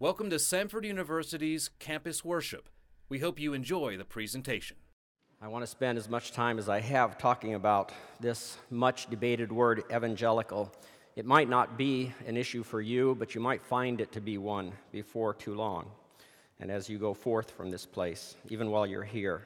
Welcome to Samford University's Campus Worship. We hope you enjoy the presentation. I want to spend as much time as I have talking about this much debated word, evangelical. It might not be an issue for you, but you might find it to be one before too long, and as you go forth from this place, even while you're here.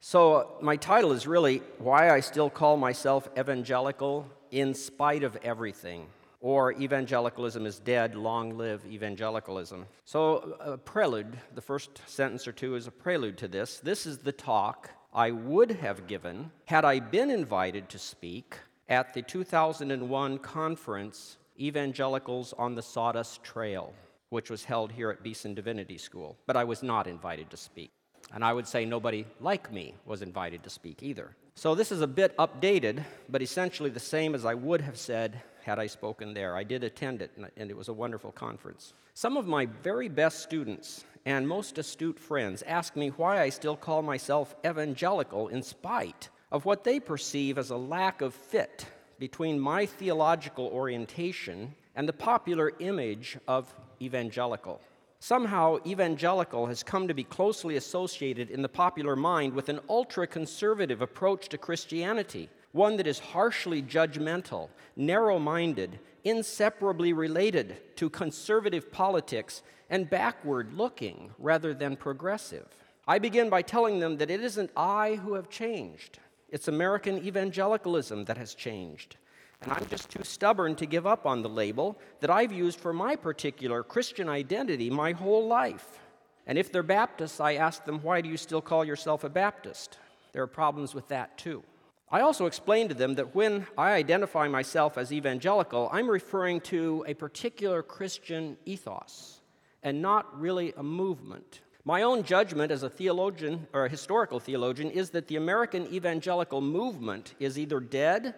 So, my title is really Why I Still Call Myself Evangelical in Spite of Everything or evangelicalism is dead, long live evangelicalism. So, a prelude, the first sentence or two is a prelude to this. This is the talk I would have given had I been invited to speak at the 2001 conference, Evangelicals on the Sawdust Trail, which was held here at Beeson Divinity School. But I was not invited to speak. And I would say nobody like me was invited to speak either. So this is a bit updated, but essentially the same as I would have said had I spoken there. I did attend it, and it was a wonderful conference. Some of my very best students and most astute friends ask me why I still call myself evangelical in spite of what they perceive as a lack of fit between my theological orientation and the popular image of evangelical. Somehow, evangelical has come to be closely associated in the popular mind with an ultra conservative approach to Christianity one that is harshly judgmental, narrow minded, inseparably related to conservative politics, and backward looking rather than progressive. I begin by telling them that it isn't I who have changed, it's American evangelicalism that has changed. And I'm just too stubborn to give up on the label that I've used for my particular Christian identity my whole life. And if they're Baptists, I ask them, why do you still call yourself a Baptist? There are problems with that too. I also explain to them that when I identify myself as evangelical, I'm referring to a particular Christian ethos and not really a movement. My own judgment as a theologian or a historical theologian is that the American evangelical movement is either dead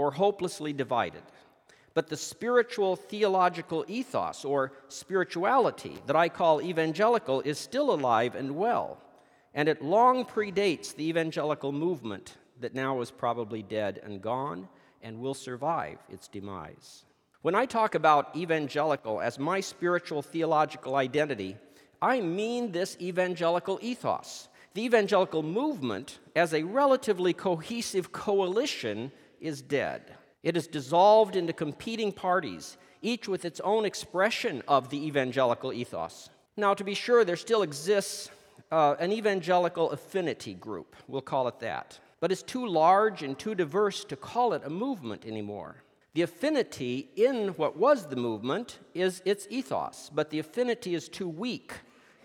or hopelessly divided. But the spiritual theological ethos or spirituality that I call evangelical is still alive and well, and it long predates the evangelical movement that now is probably dead and gone and will survive its demise. When I talk about evangelical as my spiritual theological identity, I mean this evangelical ethos. The evangelical movement, as a relatively cohesive coalition, is dead. It is dissolved into competing parties, each with its own expression of the evangelical ethos. Now, to be sure, there still exists uh, an evangelical affinity group, we'll call it that but it's too large and too diverse to call it a movement anymore. The affinity in what was the movement is its ethos, but the affinity is too weak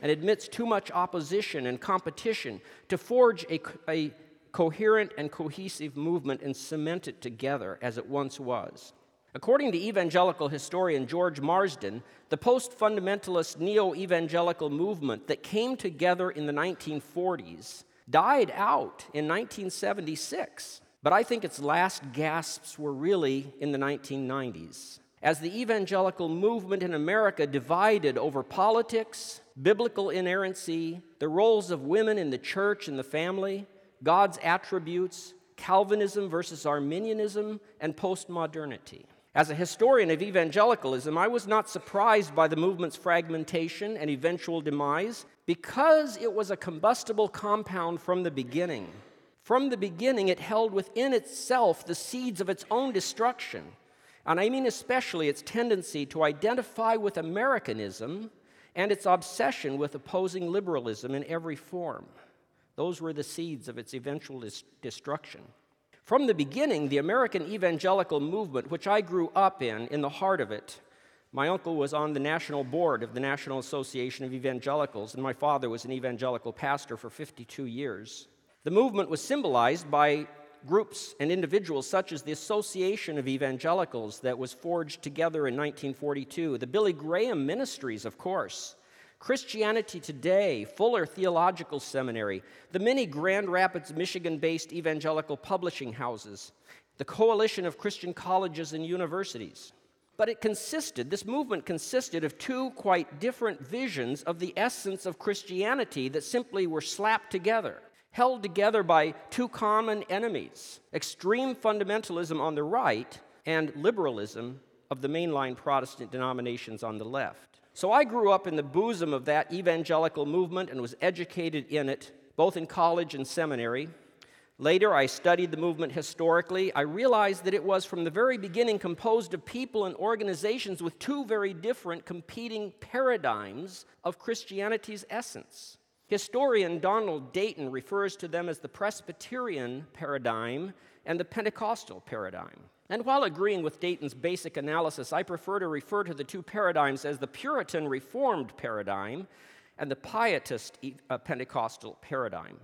and admits too much opposition and competition to forge a, a coherent and cohesive movement and cement it together as it once was. According to evangelical historian George Marsden, the post fundamentalist neo evangelical movement that came together in the 1940s died out in 1976. But I think its last gasps were really in the 1990s. As the evangelical movement in America divided over politics, biblical inerrancy, the roles of women in the church and the family, God's attributes, Calvinism versus Arminianism, and postmodernity. As a historian of evangelicalism, I was not surprised by the movement's fragmentation and eventual demise because it was a combustible compound from the beginning. From the beginning, it held within itself the seeds of its own destruction. And I mean especially its tendency to identify with Americanism and its obsession with opposing liberalism in every form. Those were the seeds of its eventual dis- destruction. From the beginning, the American evangelical movement, which I grew up in, in the heart of it, my uncle was on the national board of the National Association of Evangelicals, and my father was an evangelical pastor for 52 years. The movement was symbolized by groups and individuals such as the Association of Evangelicals that was forged together in 1942, the Billy Graham Ministries, of course, Christianity Today, Fuller Theological Seminary, the many Grand Rapids, Michigan based evangelical publishing houses, the Coalition of Christian Colleges and Universities. But it consisted, this movement consisted of two quite different visions of the essence of Christianity that simply were slapped together, held together by two common enemies extreme fundamentalism on the right and liberalism of the mainline Protestant denominations on the left. So I grew up in the bosom of that evangelical movement and was educated in it, both in college and seminary. Later, I studied the movement historically. I realized that it was from the very beginning composed of people and organizations with two very different competing paradigms of Christianity's essence. Historian Donald Dayton refers to them as the Presbyterian paradigm and the Pentecostal paradigm. And while agreeing with Dayton's basic analysis, I prefer to refer to the two paradigms as the Puritan Reformed paradigm and the Pietist uh, Pentecostal paradigm.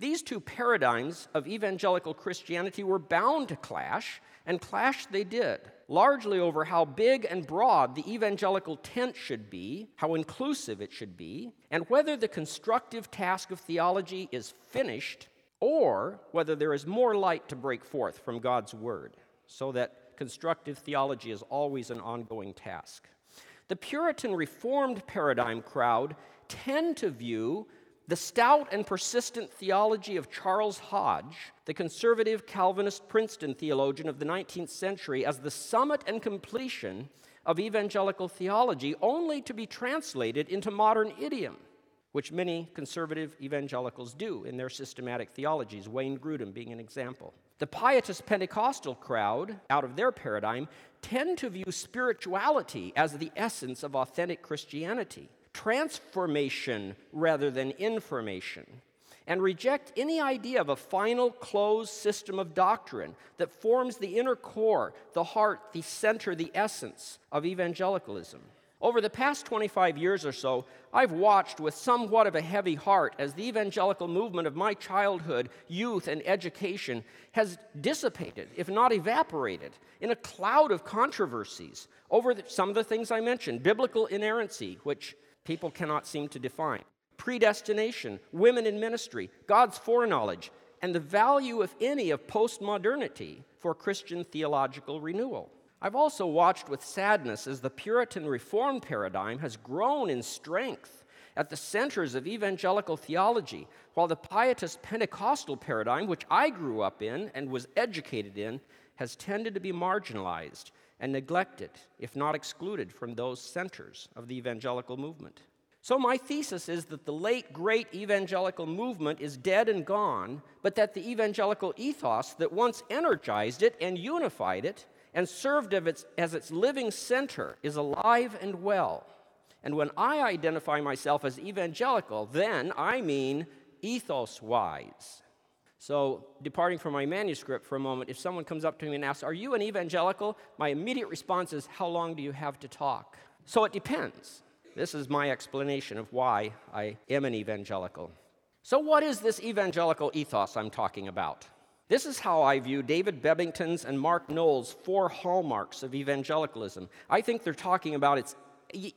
These two paradigms of evangelical Christianity were bound to clash, and clash they did, largely over how big and broad the evangelical tent should be, how inclusive it should be, and whether the constructive task of theology is finished or whether there is more light to break forth from God's Word, so that constructive theology is always an ongoing task. The Puritan Reformed paradigm crowd tend to view the stout and persistent theology of Charles Hodge, the conservative Calvinist Princeton theologian of the 19th century, as the summit and completion of evangelical theology, only to be translated into modern idiom, which many conservative evangelicals do in their systematic theologies, Wayne Grudem being an example. The pietist Pentecostal crowd, out of their paradigm, tend to view spirituality as the essence of authentic Christianity transformation rather than information, and reject any idea of a final closed system of doctrine that forms the inner core, the heart, the center, the essence of evangelicalism. Over the past 25 years or so, I've watched with somewhat of a heavy heart as the evangelical movement of my childhood, youth, and education has dissipated, if not evaporated, in a cloud of controversies over the, some of the things I mentioned biblical inerrancy, which people cannot seem to define. Predestination, women in ministry, God's foreknowledge, and the value, if any, of postmodernity for Christian theological renewal. I've also watched with sadness as the Puritan Reform paradigm has grown in strength at the centers of evangelical theology, while the Pietist Pentecostal paradigm, which I grew up in and was educated in, has tended to be marginalized and neglected, if not excluded, from those centers of the evangelical movement. So, my thesis is that the late great evangelical movement is dead and gone, but that the evangelical ethos that once energized it and unified it and served as its living center is alive and well. And when I identify myself as evangelical, then I mean ethos wise. So, departing from my manuscript for a moment, if someone comes up to me and asks, Are you an evangelical? My immediate response is, How long do you have to talk? So, it depends. This is my explanation of why I am an evangelical. So, what is this evangelical ethos I'm talking about? This is how I view David Bebbington's and Mark Noll's four hallmarks of evangelicalism. I think they're talking about its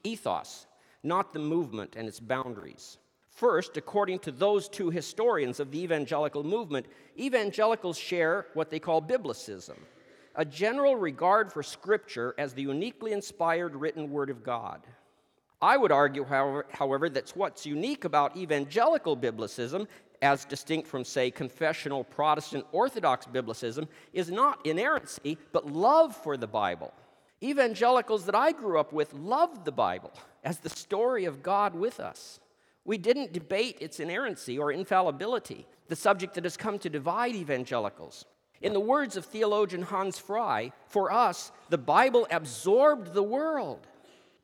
ethos, not the movement and its boundaries. First, according to those two historians of the evangelical movement, evangelicals share what they call biblicism, a general regard for Scripture as the uniquely inspired written Word of God. I would argue, however, however that what's unique about evangelical biblicism, as distinct from, say, confessional Protestant Orthodox biblicism, is not inerrancy, but love for the Bible. Evangelicals that I grew up with loved the Bible as the story of God with us. We didn't debate its inerrancy or infallibility, the subject that has come to divide evangelicals. In the words of theologian Hans Frei, for us, the Bible absorbed the world.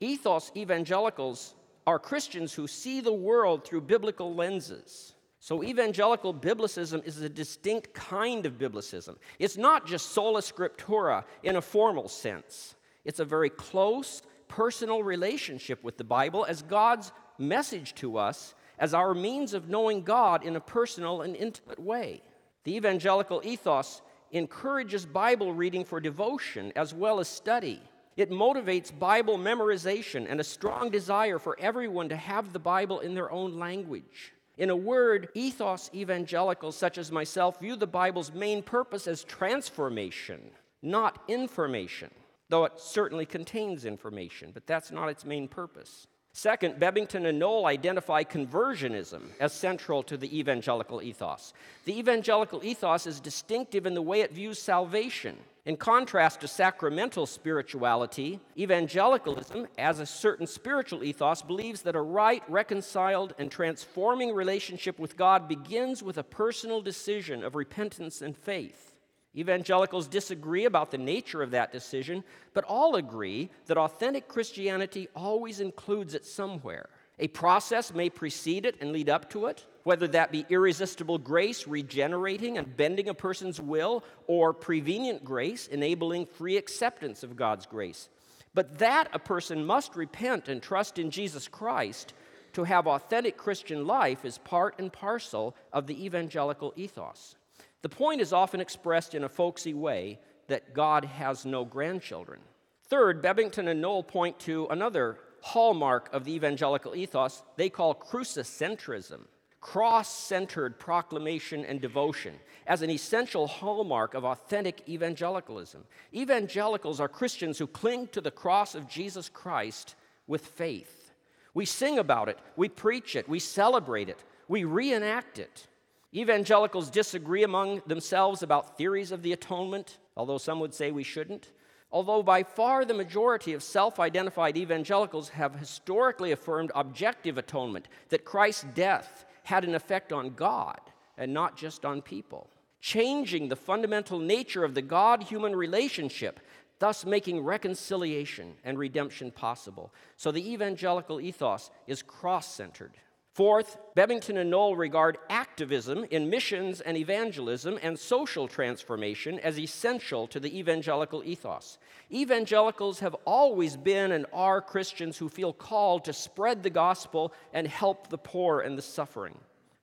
Ethos evangelicals are Christians who see the world through biblical lenses. So, evangelical biblicism is a distinct kind of biblicism. It's not just sola scriptura in a formal sense, it's a very close, personal relationship with the Bible as God's message to us as our means of knowing God in a personal and intimate way. The evangelical ethos encourages Bible reading for devotion as well as study. It motivates Bible memorization and a strong desire for everyone to have the Bible in their own language. In a word, ethos evangelicals such as myself view the Bible's main purpose as transformation, not information, though it certainly contains information, but that's not its main purpose. Second, Bebbington and Noll identify conversionism as central to the evangelical ethos. The evangelical ethos is distinctive in the way it views salvation. In contrast to sacramental spirituality, evangelicalism, as a certain spiritual ethos, believes that a right, reconciled, and transforming relationship with God begins with a personal decision of repentance and faith. Evangelicals disagree about the nature of that decision, but all agree that authentic Christianity always includes it somewhere. A process may precede it and lead up to it, whether that be irresistible grace regenerating and bending a person's will, or prevenient grace enabling free acceptance of God's grace. But that a person must repent and trust in Jesus Christ to have authentic Christian life is part and parcel of the evangelical ethos. The point is often expressed in a folksy way that God has no grandchildren. Third, Bebbington and Noll point to another hallmark of the evangelical ethos they call crucicentrism, cross centered proclamation and devotion, as an essential hallmark of authentic evangelicalism. Evangelicals are Christians who cling to the cross of Jesus Christ with faith. We sing about it, we preach it, we celebrate it, we reenact it. Evangelicals disagree among themselves about theories of the atonement, although some would say we shouldn't. Although by far the majority of self identified evangelicals have historically affirmed objective atonement, that Christ's death had an effect on God and not just on people, changing the fundamental nature of the God human relationship, thus making reconciliation and redemption possible. So the evangelical ethos is cross centered. Fourth, Bebbington and Noll regard activism in missions and evangelism and social transformation as essential to the evangelical ethos. Evangelicals have always been and are Christians who feel called to spread the gospel and help the poor and the suffering.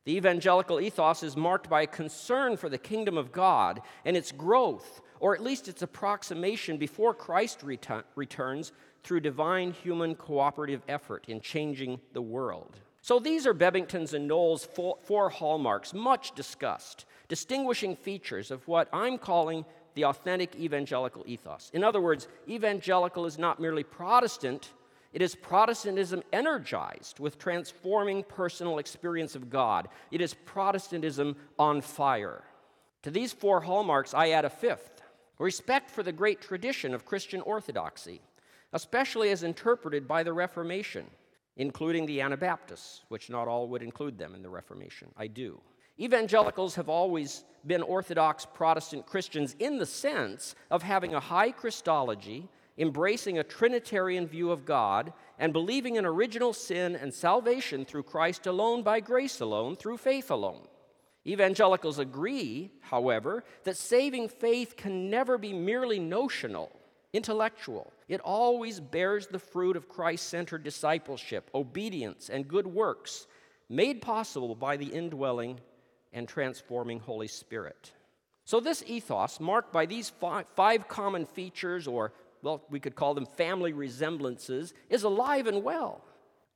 The evangelical ethos is marked by a concern for the kingdom of God and its growth, or at least its approximation before Christ returns through divine human cooperative effort in changing the world. So these are Bebbington's and Noll's four, hallmarks, much discussed, distinguishing features of what I'm calling the authentic evangelical ethos. In other words, evangelical is not merely Protestant, it is Protestantism energized with transforming personal experience of God. It is Protestantism on fire. To these four hallmarks, I add a fifth respect for the great tradition of Christian orthodoxy, especially as interpreted by the Reformation including the Anabaptists, which not all would include them in the Reformation. I do. Evangelicals have always been Orthodox Protestant Christians in the sense of having a high Christology, embracing a Trinitarian view of God, and believing in original sin and salvation through Christ alone, by grace alone, through faith alone. Evangelicals agree, however, that saving faith can never be merely notional intellectual. It always bears the fruit of Christ centered discipleship, obedience, and good works, made possible by the indwelling and transforming Holy Spirit. So, this ethos, marked by these five, five, common features, or, well, we could call them family resemblances, is alive and well.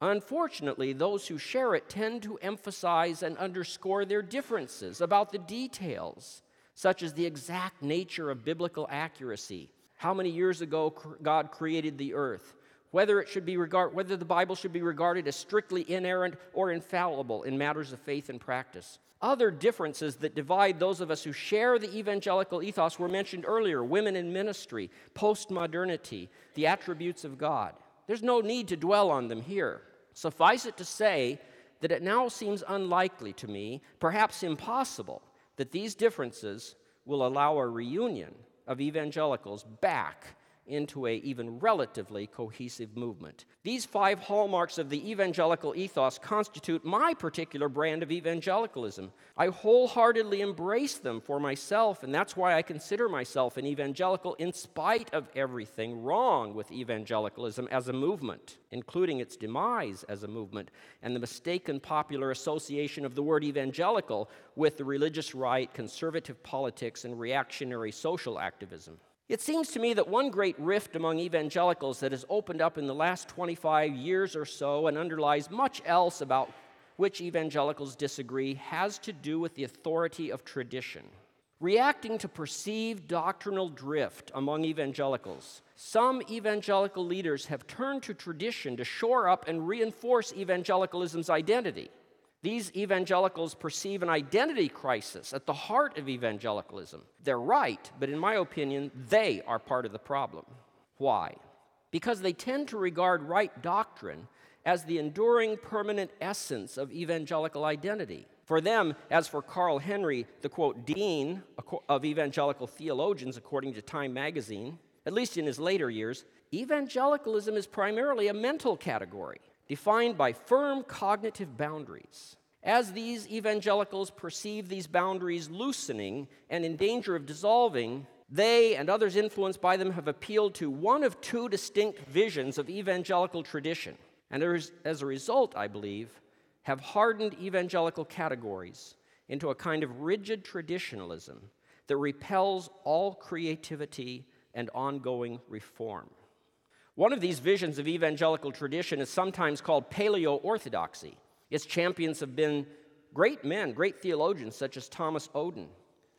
Unfortunately, those who share it tend to emphasize and underscore their differences about the details, such as the exact nature of biblical accuracy how many years ago God created the earth, whether it should be regard, whether the Bible should be regarded as strictly inerrant or infallible in matters of faith and practice. Other differences that divide those of us who share the evangelical ethos were mentioned earlier women in ministry, postmodernity, the attributes of God. There's no need to dwell on them here. Suffice it to say that it now seems unlikely to me, perhaps impossible, that these differences will allow a reunion of evangelicals back into a even relatively cohesive movement. These five hallmarks of the evangelical ethos constitute my particular brand of evangelicalism. I wholeheartedly embrace them for myself, and that's why I consider myself an evangelical in spite of everything wrong with evangelicalism as a movement, including its demise as a movement, and the mistaken popular association of the word evangelical with the religious right, conservative politics, and reactionary social activism. It seems to me that one great rift among evangelicals that has opened up in the last 25 years or so and underlies much else about which evangelicals disagree has to do with the authority of tradition. Reacting to perceived doctrinal drift among evangelicals, some evangelical leaders have turned to tradition to shore up and reinforce evangelicalism's identity. These evangelicals perceive an identity crisis at the heart of evangelicalism. They're right, but in my opinion, they are part of the problem. Why? Because they tend to regard right doctrine as the enduring permanent essence of evangelical identity. For them, as for Carl Henry, the quote, dean of evangelical theologians, according to Time magazine, at least in his later years, evangelicalism is primarily a mental category defined by firm cognitive boundaries. As these evangelicals perceive these boundaries loosening and in danger of dissolving, they and others influenced by them have appealed to one of two distinct visions of evangelical tradition. And as a result, I believe, have hardened evangelical categories into a kind of rigid traditionalism that repels all creativity and ongoing reform. One of these visions of evangelical tradition is sometimes called paleo orthodoxy. Its champions have been great men, great theologians such as Thomas Oden,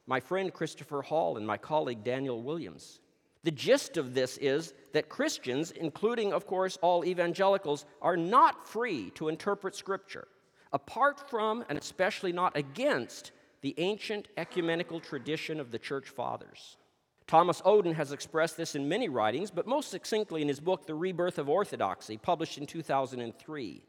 my friend Christopher Hall, and my colleague Daniel Williams. The gist of this is that Christians, including, of course, all evangelicals, are not free to interpret Scripture, apart from and especially not against the ancient ecumenical tradition of the church fathers. Thomas Oden has expressed this in many writings, but most succinctly in his book, The Rebirth of Orthodoxy, published in 2003.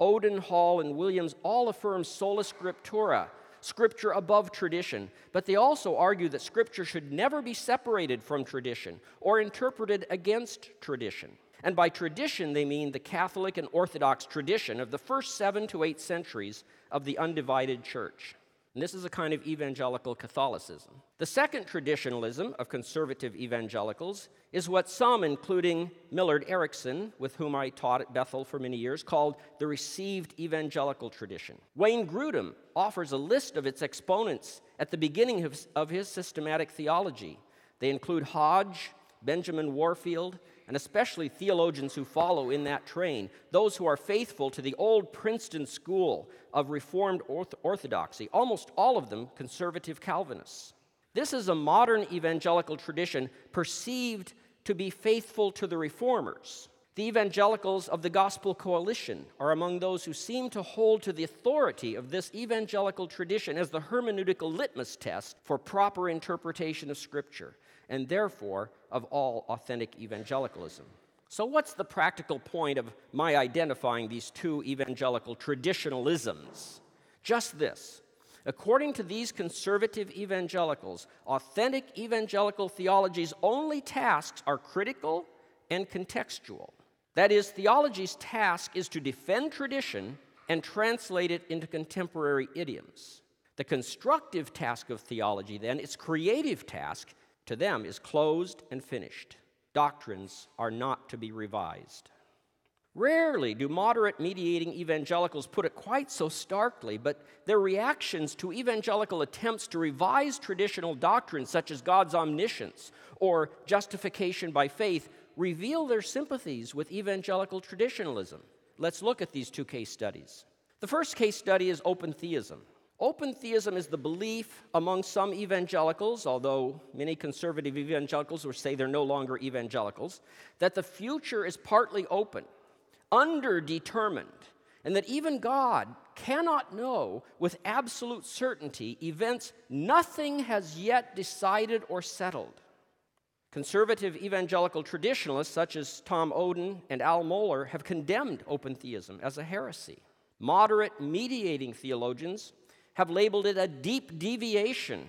Oden, Hall, and Williams all affirm sola scriptura, scripture above tradition, but they also argue that scripture should never be separated from tradition or interpreted against tradition. And by tradition, they mean the Catholic and Orthodox tradition of the first seven to eight centuries of the undivided church. And this is a kind of evangelical Catholicism. The second traditionalism of conservative evangelicals is what some, including Millard Erickson, with whom I taught at Bethel for many years, called the received evangelical tradition. Wayne Grudem offers a list of its exponents at the beginning of, of his systematic theology. They include Hodge, Benjamin Warfield, and especially theologians who follow in that train, those who are faithful to the old Princeton school of Reformed orthodoxy, almost all of them conservative Calvinists. This is a modern evangelical tradition perceived to be faithful to the reformers. The evangelicals of the Gospel Coalition are among those who seem to hold to the authority of this evangelical tradition as the hermeneutical litmus test for proper interpretation of Scripture and therefore of all authentic evangelicalism. So, what's the practical point of my identifying these two evangelical traditionalisms? Just this. According to these conservative evangelicals, authentic evangelical theology's only tasks are critical and contextual. That is, theology's task is to defend tradition and translate it into contemporary idioms. The constructive task of theology, then, its creative task, to them is closed and finished. Doctrines are not to be revised. Rarely do moderate mediating evangelicals put it quite so starkly, but their reactions to evangelical attempts to revise traditional doctrines such as God's omniscience or justification by faith reveal their sympathies with evangelical traditionalism. Let's look at these two case studies. The first case study is open theism. Open theism is the belief among some evangelicals, although many conservative evangelicals will say they're no longer evangelicals, that the future is partly open, underdetermined, and that even God cannot know with absolute certainty events nothing has yet decided or settled. Conservative evangelical traditionalists such as Tom Oden and Al Mohler have condemned open theism as a heresy. Moderate mediating theologians have labeled it a deep deviation,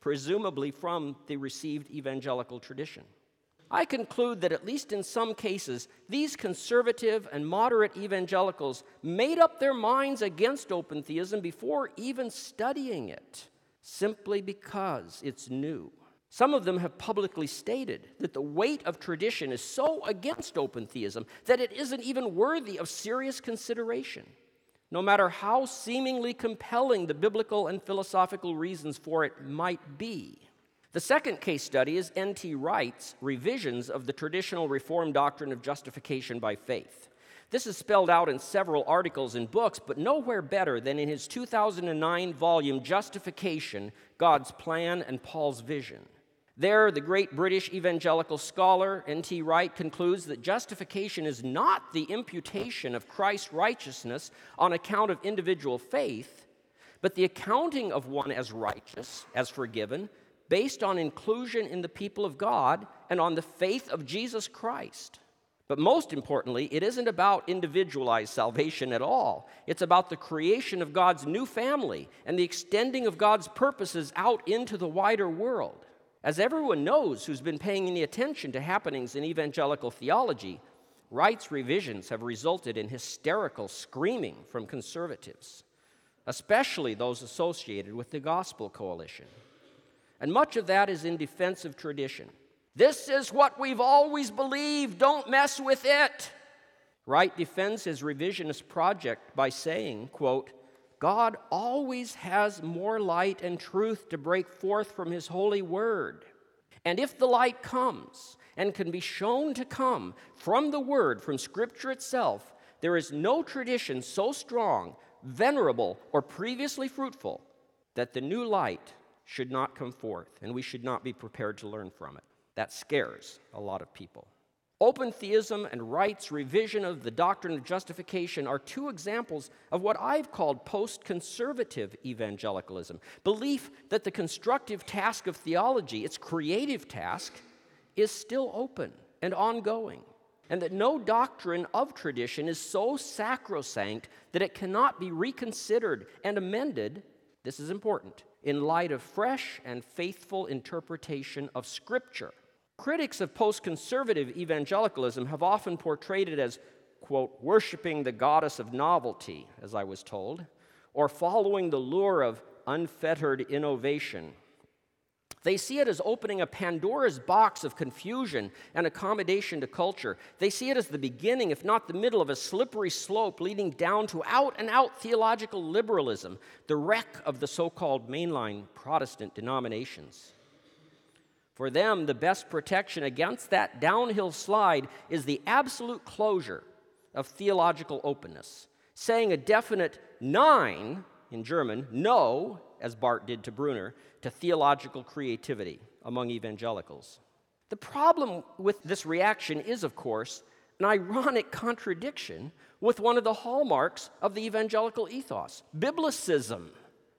presumably from the received evangelical tradition. I conclude that, at least in some cases, these conservative and moderate evangelicals made up their minds against open theism before even studying it, simply because it's new. Some of them have publicly stated that the weight of tradition is so against open theism that it isn't even worthy of serious consideration no matter how seemingly compelling the biblical and philosophical reasons for it might be. The second case study is N.T. Wright's revisions of the traditional Reformed doctrine of justification by faith. This is spelled out in several articles and books, but nowhere better than in his 2009 volume, Justification God's Plan and Paul's Vision. There, the great British evangelical scholar N.T. Wright concludes that justification is not the imputation of Christ's righteousness on account of individual faith, but the accounting of one as righteous, as forgiven, based on inclusion in the people of God and on the faith of Jesus Christ. But most importantly, it isn't about individualized salvation at all. It's about the creation of God's new family and the extending of God's purposes out into the wider world. As everyone knows who's been paying any attention to happenings in evangelical theology, Wright's revisions have resulted in hysterical screaming from conservatives, especially those associated with the Gospel Coalition. And much of that is in defense of tradition. This is what we've always believed, don't mess with it. Wright defends his revisionist project by saying, quote, God always has more light and truth to break forth from His holy word. And if the light comes and can be shown to come from the word, from Scripture itself, there is no tradition so strong, venerable, or previously fruitful that the new light should not come forth, and we should not be prepared to learn from it. That scares a lot of people. Open theism and Wright's revision of the doctrine of justification are two examples of what I've called post conservative evangelicalism belief that the constructive task of theology, its creative task, is still open and ongoing, and that no doctrine of tradition is so sacrosanct that it cannot be reconsidered and amended. This is important in light of fresh and faithful interpretation of Scripture. Critics of post conservative evangelicalism have often portrayed it as, quote, worshiping the goddess of novelty, as I was told, or following the lure of unfettered innovation. They see it as opening a Pandora's box of confusion and accommodation to culture. They see it as the beginning, if not the middle, of a slippery slope leading down to out and out theological liberalism, the wreck of the so called mainline Protestant denominations. For them, the best protection against that downhill slide is the absolute closure of theological openness, saying a definite nein in German, no, as Barth did to Brunner, to theological creativity among evangelicals. The problem with this reaction is, of course, an ironic contradiction with one of the hallmarks of the evangelical ethos biblicism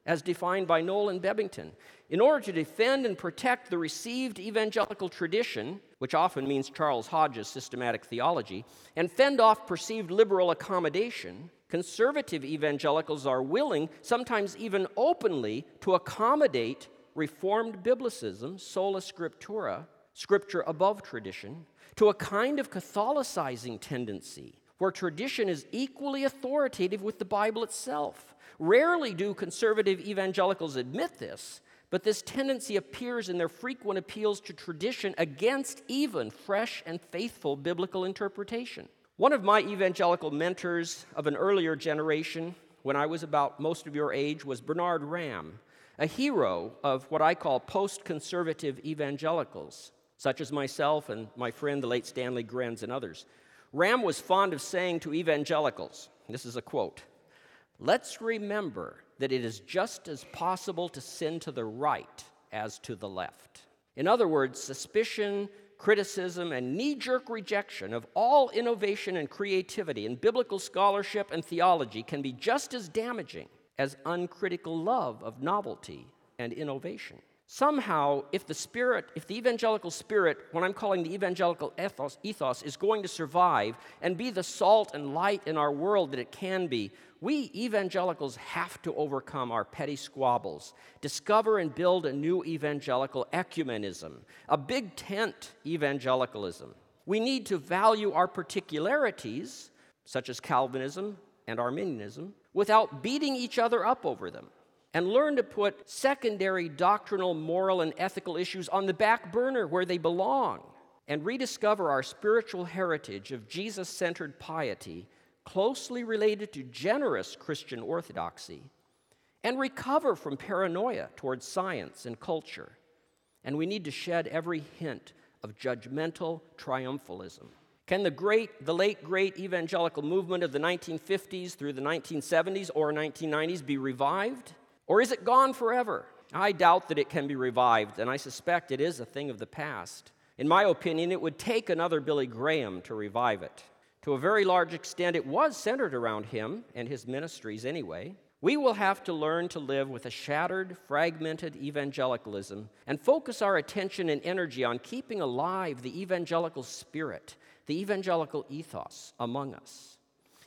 as defined by Noll and Bebbington. In order to defend and protect the received evangelical tradition, which often means Charles Hodge's systematic theology, and fend off perceived liberal accommodation, conservative evangelicals are willing, sometimes even openly, to accommodate Reformed Biblicism, sola scriptura, scripture above tradition, to a kind of Catholicizing tendency where tradition is equally authoritative with the Bible itself. Rarely do conservative evangelicals admit this, but this tendency appears in their frequent appeals to tradition against even fresh and faithful biblical interpretation. One of my evangelical mentors of an earlier generation, when I was about most of your age, was Bernard Ramm, a hero of what I call post conservative evangelicals, such as myself and my friend, the late Stanley Grenz, and others. Ramm was fond of saying to evangelicals, this is a quote, Let's remember that it is just as possible to sin to the right as to the left. In other words, suspicion, criticism, and knee jerk rejection of all innovation and creativity in biblical scholarship and theology can be just as damaging as uncritical love of novelty and innovation. Somehow, if the spirit, if the evangelical spirit, what I'm calling the evangelical ethos, ethos, is going to survive and be the salt and light in our world that it can be, we evangelicals have to overcome our petty squabbles, discover and build a new evangelical ecumenism, a big tent evangelicalism. We need to value our particularities, such as Calvinism and Arminianism, without beating each other up over them and learn to put secondary doctrinal, moral, and ethical issues on the back burner where they belong, and rediscover our spiritual heritage of Jesus centered piety closely related to generous Christian orthodoxy, and recover from paranoia towards science and culture. And we need to shed every hint of judgmental triumphalism. Can the great, the late great evangelical movement of the 1950s through the 1970s or 1990s be revived? Or is it gone forever? I doubt that it can be revived, and I suspect it is a thing of the past. In my opinion, it would take another Billy Graham to revive it. To a very large extent, it was centered around him and his ministries anyway. We will have to learn to live with a shattered, fragmented evangelicalism and focus our attention and energy on keeping alive the evangelical spirit, the evangelical ethos among us.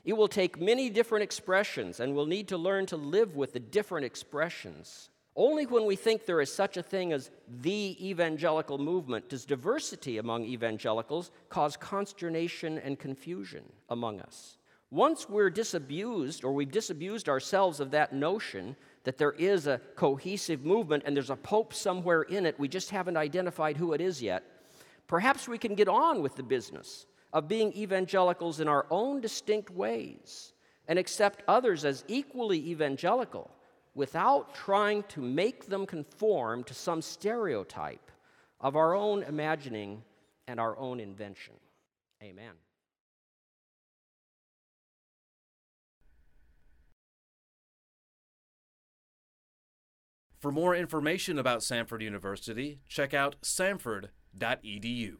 It will take many different expressions, and we'll need to learn to live with the different expressions. Only when we think there is such a thing as the evangelical movement does diversity among evangelicals cause consternation and confusion among us. Once we're disabused, or we've disabused ourselves of that notion that there is a cohesive movement and there's a pope somewhere in it, we just haven't identified who it is yet, perhaps we can get on with the business of being evangelicals in our own distinct ways and accept others as equally evangelical without trying to make them conform to some stereotype of our own imagining and our own invention. Amen. For more information about Samford University, check out samford.edu.